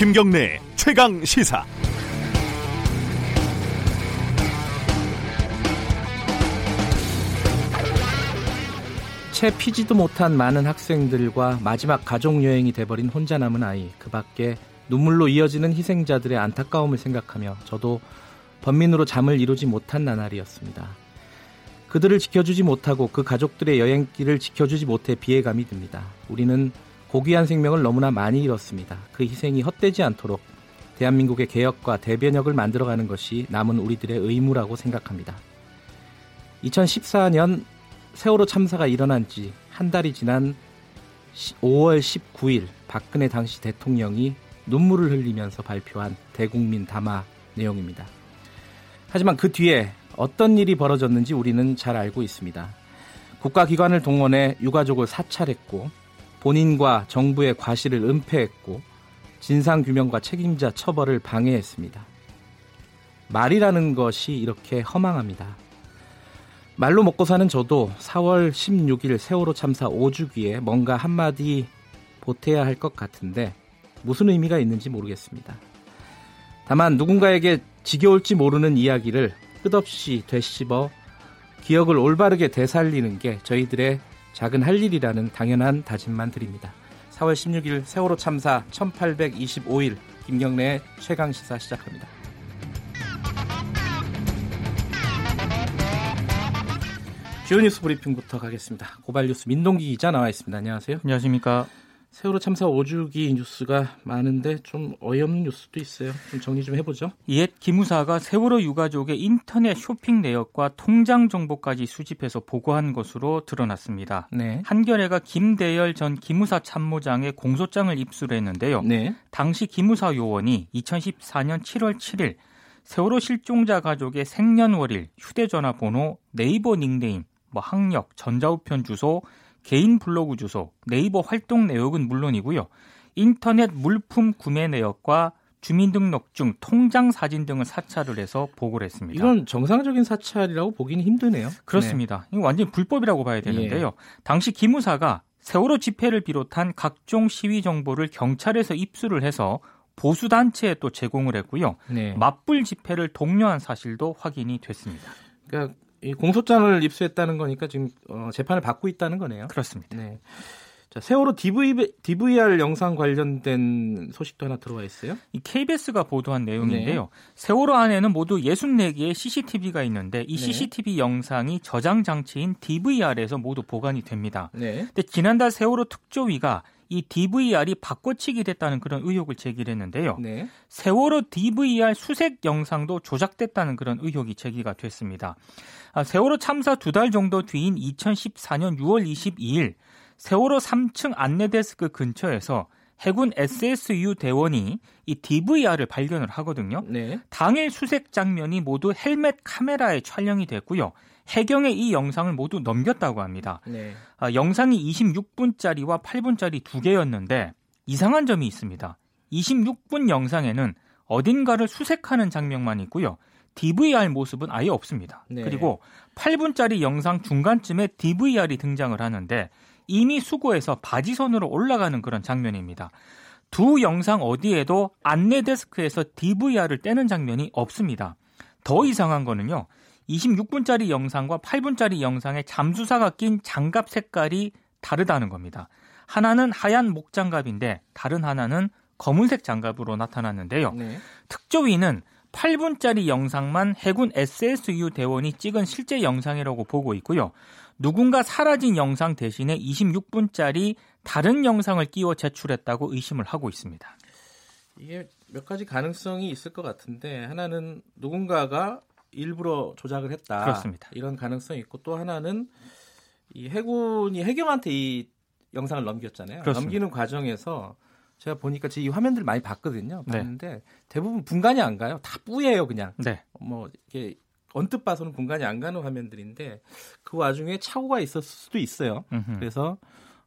김경래 최강 시사. 채 피지도 못한 많은 학생들과 마지막 가족 여행이 돼버린 혼자 남은 아이 그 밖에 눈물로 이어지는 희생자들의 안타까움을 생각하며 저도 번민으로 잠을 이루지 못한 나날이었습니다. 그들을 지켜주지 못하고 그 가족들의 여행길을 지켜주지 못해 비애감이 듭니다. 우리는 고귀한 생명을 너무나 많이 잃었습니다. 그 희생이 헛되지 않도록 대한민국의 개혁과 대변혁을 만들어가는 것이 남은 우리들의 의무라고 생각합니다. 2014년 세월호 참사가 일어난 지 한 달이 지난 5월 19일 박근혜 당시 대통령이 눈물을 흘리면서 발표한 대국민 담화 내용입니다. 하지만 그 뒤에 어떤 일이 벌어졌는지 우리는 잘 알고 있습니다. 국가기관을 동원해 유가족을 사찰했고 본인과 정부의 과실을 은폐했고 진상규명과 책임자 처벌을 방해했습니다. 말이라는 것이 이렇게 허망합니다. 말로 먹고 사는 저도 4월 16일 세월호 참사 5주기에 뭔가 한마디 보태야 할 것 같은데 무슨 의미가 있는지 모르겠습니다. 다만 누군가에게 지겨울지 모르는 이야기를 끝없이 되씹어 기억을 올바르게 되살리는 게 저희들의 작은 할 일이라는 당연한 다짐만 드립니다. 4월 16일 세월호 참사 1825일 김경래의 최강 시사 시작합니다. 주요 뉴스 브리핑부터 가겠습니다. 고발 뉴스 민동기 기자 나와 있습니다. 안녕하세요. 안녕하십니까. 세월호 참사 5주기 뉴스가 많은데 좀 어이없는 뉴스도 있어요. 좀 정리 좀 해보죠. 옛 기무사가 세월호 유가족의 인터넷 쇼핑 내역과 통장 정보까지 수집해서 보고한 것으로 드러났습니다. 네. 한겨레가 김대열 전 기무사 참모장의 공소장을 입수했는데요. 네. 당시 기무사 요원이 2014년 7월 7일 세월호 실종자 가족의 생년월일, 휴대전화 번호, 네이버 닉네임, 뭐 학력, 전자우편 주소, 개인 블로그 주소, 네이버 활동 내역은 물론이고요. 인터넷 물품 구매 내역과 주민등록증, 통장 사진 등을 사찰을 해서 보고를 했습니다. 이건 정상적인 사찰이라고 보기는 힘드네요. 그렇습니다. 네. 이건 완전 불법이라고 봐야 되는데요. 예. 당시 기무사가 세월호 집회를 비롯한 각종 시위 정보를 경찰에서 입수를 해서 보수 단체에 또 제공을 했고요. 네. 맞불 집회를 독려한 사실도 확인이 됐습니다. 그러니까 이 공소장을 입수했다는 거니까 지금 어, 재판을 받고 있다는 거네요. 그렇습니다. 네. 자, 세월호 DV, DVR 영상 관련된 소식도 하나 들어와 있어요. 이 KBS가 보도한 내용인데요. 네. 세월호 안에는 모두 64개의 CCTV가 있는데 이 CCTV 네. 영상이 저장 장치인 DVR에서 모두 보관이 됩니다. 네. 근데 지난달 세월호 특조위가 이 DVR이 바꿔치기 됐다는 그런 의혹을 제기했는데요. 네. 세월호 DVR 수색 영상도 조작됐다는 그런 의혹이 제기가 됐습니다. 아, 세월호 참사 두 달 정도 뒤인 2014년 6월 22일 세월호 3층 안내 데스크 근처에서 해군 SSU 대원이 이 DVR을 발견을 하거든요. 네. 당일 수색 장면이 모두 헬멧 카메라에 촬영이 됐고요. 해경에 이 영상을 모두 넘겼다고 합니다. 네. 아, 영상이 26분짜리와 8분짜리 두 개였는데 이상한 점이 있습니다. 26분 영상에는 어딘가를 수색하는 장면만 있고요. DVR 모습은 아예 없습니다. 네. 그리고 8분짜리 영상 중간쯤에 DVR이 등장을 하는데 이미 수고해서 바지선으로 올라가는 그런 장면입니다. 두 영상 어디에도 안내 데스크에서 DVR을 떼는 장면이 없습니다. 더 이상한 거는요. 26분짜리 영상과 8분짜리 영상에 잠수사가 낀 장갑 색깔이 다르다는 겁니다. 하나는 하얀 목장갑인데 다른 하나는 검은색 장갑으로 나타났는데요. 네. 특조위는 8분짜리 영상만 해군 SSU 대원이 찍은 실제 영상이라고 보고 있고요. 누군가 사라진 영상 대신에 26분짜리 다른 영상을 끼워 제출했다고 의심을 하고 있습니다. 이게 몇 가지 가능성이 있을 것 같은데 하나는 누군가가 일부러 조작을 했다. 그렇습니다. 이런 가능성이 있고 또 하나는 이 해군이 해경한테 이 영상을 넘겼잖아요. 그렇습니다. 넘기는 과정에서 제가 보니까 이 화면들 많이 봤거든요. 네. 봤는데 네. 대부분 분간이 안 가요. 다 뿌예요, 그냥. 네. 뭐 이게 언뜻 봐서는 분간이 안 가는 화면들인데 그 와중에 착오가 있었을 수도 있어요. 음흠. 그래서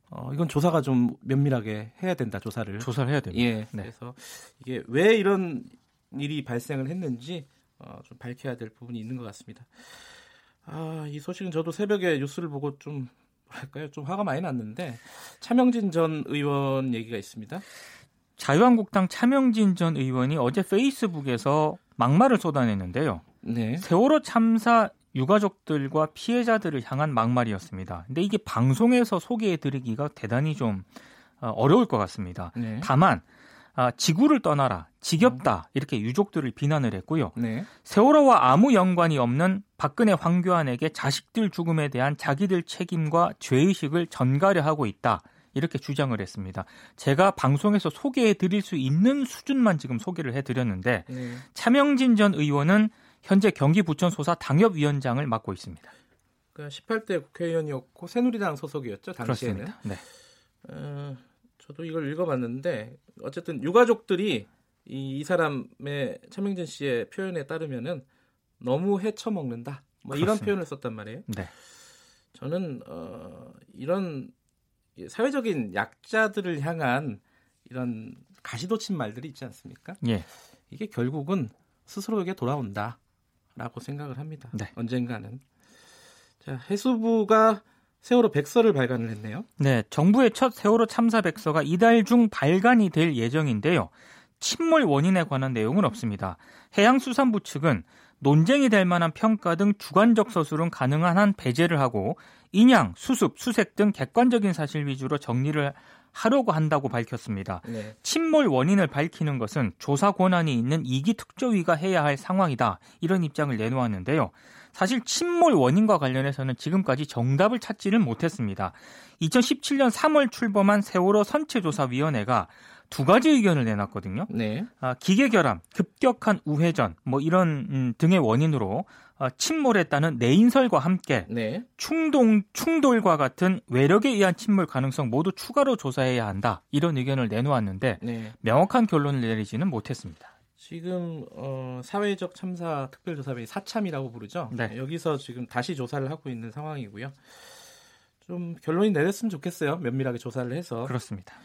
어, 이건 조사가 좀 면밀하게 해야 된다. 조사를. 조사를 해야 됩니다. 예. 네. 그래서 이게 왜 이런 일이 발생을 했는지 어, 좀 밝혀야 될 부분이 있는 것 같습니다. 아, 이 소식은 저도 새벽에 뉴스를 보고 좀 뭐랄까요? 좀 화가 많이 났는데 차명진 전 의원 얘기가 있습니다. 자유한국당 차명진 전 의원이 어제 페이스북에서 막말을 쏟아냈는데요. 네. 세월호 참사 유가족들과 피해자들을 향한 막말이었습니다. 근데 이게 방송에서 소개해드리기가 대단히 좀 어, 어려울 것 같습니다. 네. 다만 아, 지구를 떠나라, 지겹다 이렇게 유족들을 비난을 했고요. 네. 세월호와 아무 연관이 없는 박근혜 황교안에게 자식들 죽음에 대한 자기들 책임과 죄의식을 전가려 하고 있다. 이렇게 주장을 했습니다. 제가 방송에서 소개해 드릴 수 있는 수준만 지금 소개를 해 드렸는데 네. 차명진 전 의원은 현재 경기 부천 소사 당협위원장을 맡고 있습니다. 그러니까 18대 국회의원이었고 새누리당 소속이었죠 당시에는. 그렇습니다. 네. 어, 저도 이걸 읽어봤는데 어쨌든 유가족들이 이, 이 사람의 차명진 씨의 표현에 따르면은 너무 헤쳐먹는다. 뭐 이런 표현을 썼단 말이에요. 네. 저는 어, 이런 사회적인 약자들을 향한 이런 가시도친 말들이 있지 않습니까? 예. 이게 결국은 스스로에게 돌아온다라고 생각을 합니다. 네. 언젠가는. 자, 해수부가 세월호 백서를 발간을 했네요. 네, 정부의 첫 세월호 참사 백서가 이달 중 발간이 될 예정인데요. 침몰 원인에 관한 내용은 없습니다. 해양수산부 측은 논쟁이 될 만한 평가 등 주관적 서술은 가능한 한 배제를 하고 인양, 수습, 수색 등 객관적인 사실 위주로 정리를 하려고 한다고 밝혔습니다. 네. 침몰 원인을 밝히는 것은 조사 권한이 있는 이기 특조위가 해야 할 상황이다. 이런 입장을 내놓았는데요. 사실 침몰 원인과 관련해서는 지금까지 정답을 찾지를 못했습니다. 2017년 3월 출범한 세월호 선체조사위원회가 두 가지 의견을 내놨거든요. 네. 아, 기계 결함, 급격한 우회전, 뭐 이런 음, 등의 원인으로 어, 침몰에 따른 내인설과 함께 네. 충동 충돌과 같은 외력에 의한 침몰 가능성 모두 추가로 조사해야 한다. 이런 의견을 내놓았는데 네. 명확한 결론을 내리지는 못했습니다. 지금 어, 사회적 참사 특별조사위 사참이라고 부르죠. 네. 여기서 지금 다시 조사를 하고 있는 상황이고요. 좀 결론이 내렸으면 좋겠어요. 면밀하게 조사를 해서. 그렇습니다.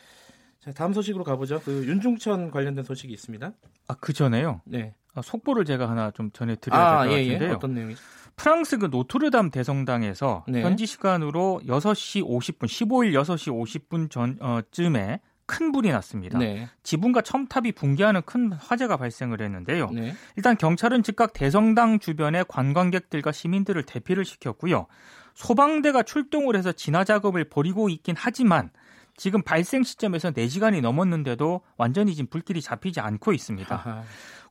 자, 다음 소식으로 가보죠. 그 윤중천 관련된 소식이 있습니다. 아, 그 전에요? 네. 아, 속보를 제가 하나 좀 전해드려야 될것 아, 예, 예. 같은데요. 어떤 내용이죠? 프랑스 그 노트르담 대성당에서 네. 현지 시간으로 6시 50분, 15일 6시 50분 전쯤에 큰 불이 났습니다. 네. 지붕과 첨탑이 붕괴하는 큰 화재가 발생을 했는데요. 네. 일단 경찰은 즉각 대성당 주변의 관광객들과 시민들을 대피를 시켰고요. 소방대가 출동을 해서 진화 작업을 벌이고 있긴 하지만 지금 발생 시점에서 4시간이 넘었는데도 완전히 지금 불길이 잡히지 않고 있습니다. 아하.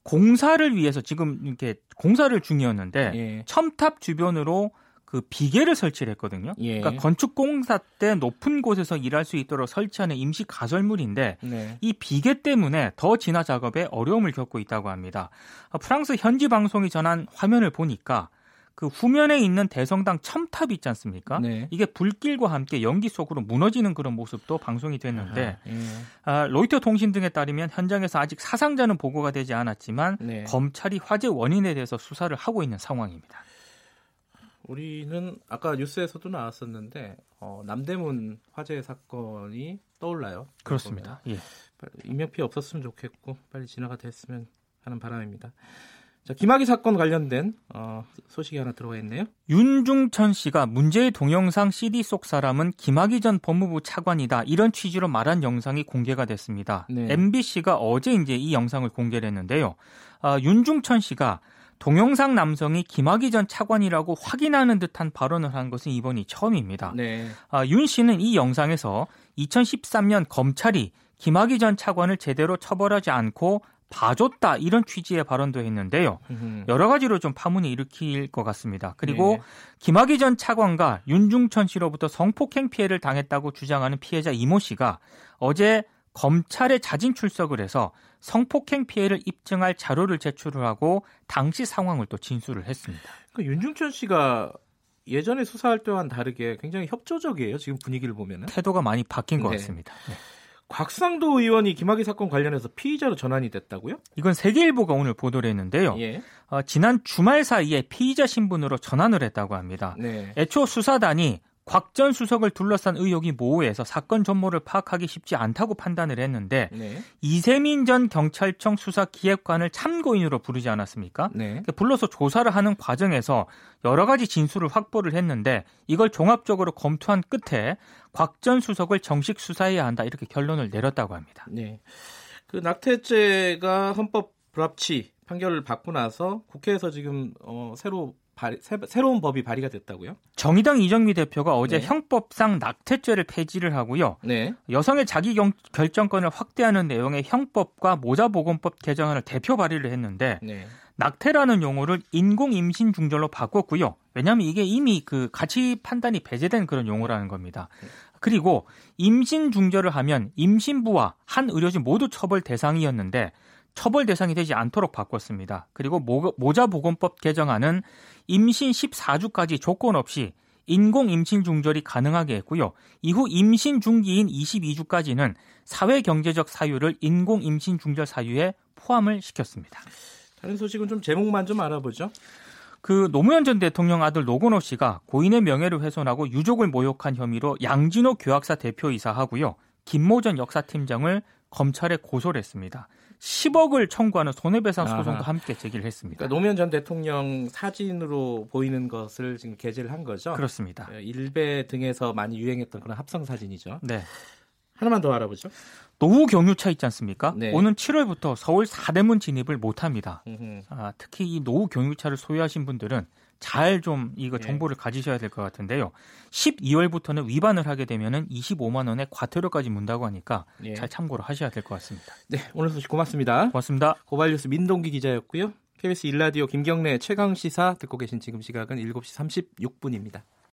공사를 위해서 지금 이렇게 공사를 중이었는데 예. 첨탑 주변으로 그 비계를 설치를 했거든요. 예. 그러니까 건축 공사 때 높은 곳에서 일할 수 있도록 설치하는 임시 가설물인데 네. 이 비계 때문에 더 진화 작업에 어려움을 겪고 있다고 합니다. 프랑스 현지 방송이 전한 화면을 보니까 그 후면에 있는 대성당 첨탑 있지 않습니까? 네. 이게 불길과 함께 연기 속으로 무너지는 그런 모습도 방송이 됐는데 아, 예. 아, 로이터 통신 등에 따르면 현장에서 아직 사상자는 보고가 되지 않았지만 네. 검찰이 화재 원인에 대해서 수사를 하고 있는 상황입니다. 우리는 아까 뉴스에서도 나왔었는데 어, 남대문 화재 사건이 떠올라요. 그렇습니다. 예. 인명 피해 없었으면 좋겠고 빨리 진화가 됐으면 하는 바람입니다. 자, 김학의 사건 관련된 어, 소식이 하나 들어와 있네요. 윤중천 씨가 문제의 동영상 CD 속 사람은 김학의 전 법무부 차관이다 이런 취지로 말한 영상이 공개가 됐습니다. 네. MBC가 어제 이제 이 영상을 공개를 했는데요. 아, 윤중천 씨가 동영상 남성이 김학의 전 차관이라고 확인하는 듯한 발언을 한 것은 이번이 처음입니다. 네. 아, 윤 씨는 이 영상에서 2013년 검찰이 김학의 전 차관을 제대로 처벌하지 않고 봐줬다 이런 취지의 발언도 했는데요. 여러 가지로 좀 파문이 일으킬 것 같습니다. 그리고 네. 김학의 전 차관과 윤중천 씨로부터 성폭행 피해를 당했다고 주장하는 피해자 이모 씨가 어제 검찰에 자진 출석을 해서 성폭행 피해를 입증할 자료를 제출을 하고 당시 상황을 또 진술을 했습니다. 그 윤중천 씨가 예전에 수사할 때와는 다르게 굉장히 협조적이에요. 지금 분위기를 보면 태도가 많이 바뀐 것 네. 같습니다. 네. 곽상도 의원이 김학의 사건 관련해서 피의자로 전환이 됐다고요? 이건 세계일보가 오늘 보도를 했는데요. 예. 어, 지난 주말 사이에 피의자 신분으로 전환을 했다고 합니다. 네. 애초 수사단이 곽 전 수석을 둘러싼 의혹이 모호해서 사건 전모를 파악하기 쉽지 않다고 판단을 했는데 네. 이세민 전 경찰청 수사 기획관을 참고인으로 부르지 않았습니까? 네. 불러서 조사를 하는 과정에서 여러 가지 진술을 확보를 했는데 이걸 종합적으로 검토한 끝에 곽 전 수석을 정식 수사해야 한다 이렇게 결론을 내렸다고 합니다. 네. 그 낙태죄가 헌법 불합치 판결을 받고 나서 국회에서 지금 어, 새로 발의, 새, 로운 법이 발의가 됐다고요? 정의당 이정미 대표가 어제 네. 형법상 낙태죄를 폐지를 하고요. 네. 여성의 자기 경, 결정권을 확대하는 내용의 형법과 모자보건법 개정안을 대표 발의를 했는데 네. 낙태라는 용어를 인공 임신 중절로 바꿨고요. 왜냐하면 이게 이미 그 가치 판단이 배제된 그런 용어라는 겁니다. 그리고 임신 중절을 하면 임신부와 한 의료진 모두 처벌 대상이었는데 처벌 대상이 되지 않도록 바꿨습니다. 그리고 모자보건법 개정안은 임신 14주까지 조건 없이 인공 임신 중절이 가능하게 했고요. 이후 임신 중기인 22주까지는 사회 경제적 사유를 인공 임신 중절 사유에 포함을 시켰습니다. 다른 소식은 좀 제목만 좀 알아보죠. 그 노무현 전 대통령 아들 노건호 씨가 고인의 명예를 훼손하고 유족을 모욕한 혐의로 양진호 교학사 대표이사하고요. 김모 전 역사팀장을 검찰에 고소를 했습니다. 10억을 청구하는 손해배상 소송도 아하. 함께 제기를 했습니다. 그러니까 노무현 전 대통령 사진으로 보이는 것을 지금 게재를 한 거죠? 그렇습니다. 예, 일베 등에서 많이 유행했던 그런 합성 사진이죠. 네. 하나만 더 알아보죠. 노후 경유차 있지 않습니까? 네. 오는 7월부터 서울 사대문 진입을 못합니다. 아, 특히 이 노후 경유차를 소유하신 분들은 잘 좀 이거 예. 정보를 네. 가지셔야 될 것 같은데요. 12월부터는 위반을 하게 되면은 25만 원의 과태료까지 문다고 하니까 네. 잘 참고를 하셔야 될 것 같습니다. 네, 오늘 소식 고맙습니다. 고맙습니다. 고발뉴스 민동기 기자였고요. KBS 일라디오 김경래 최강 시사 듣고 계신 지금 시각은 7시 36분입니다.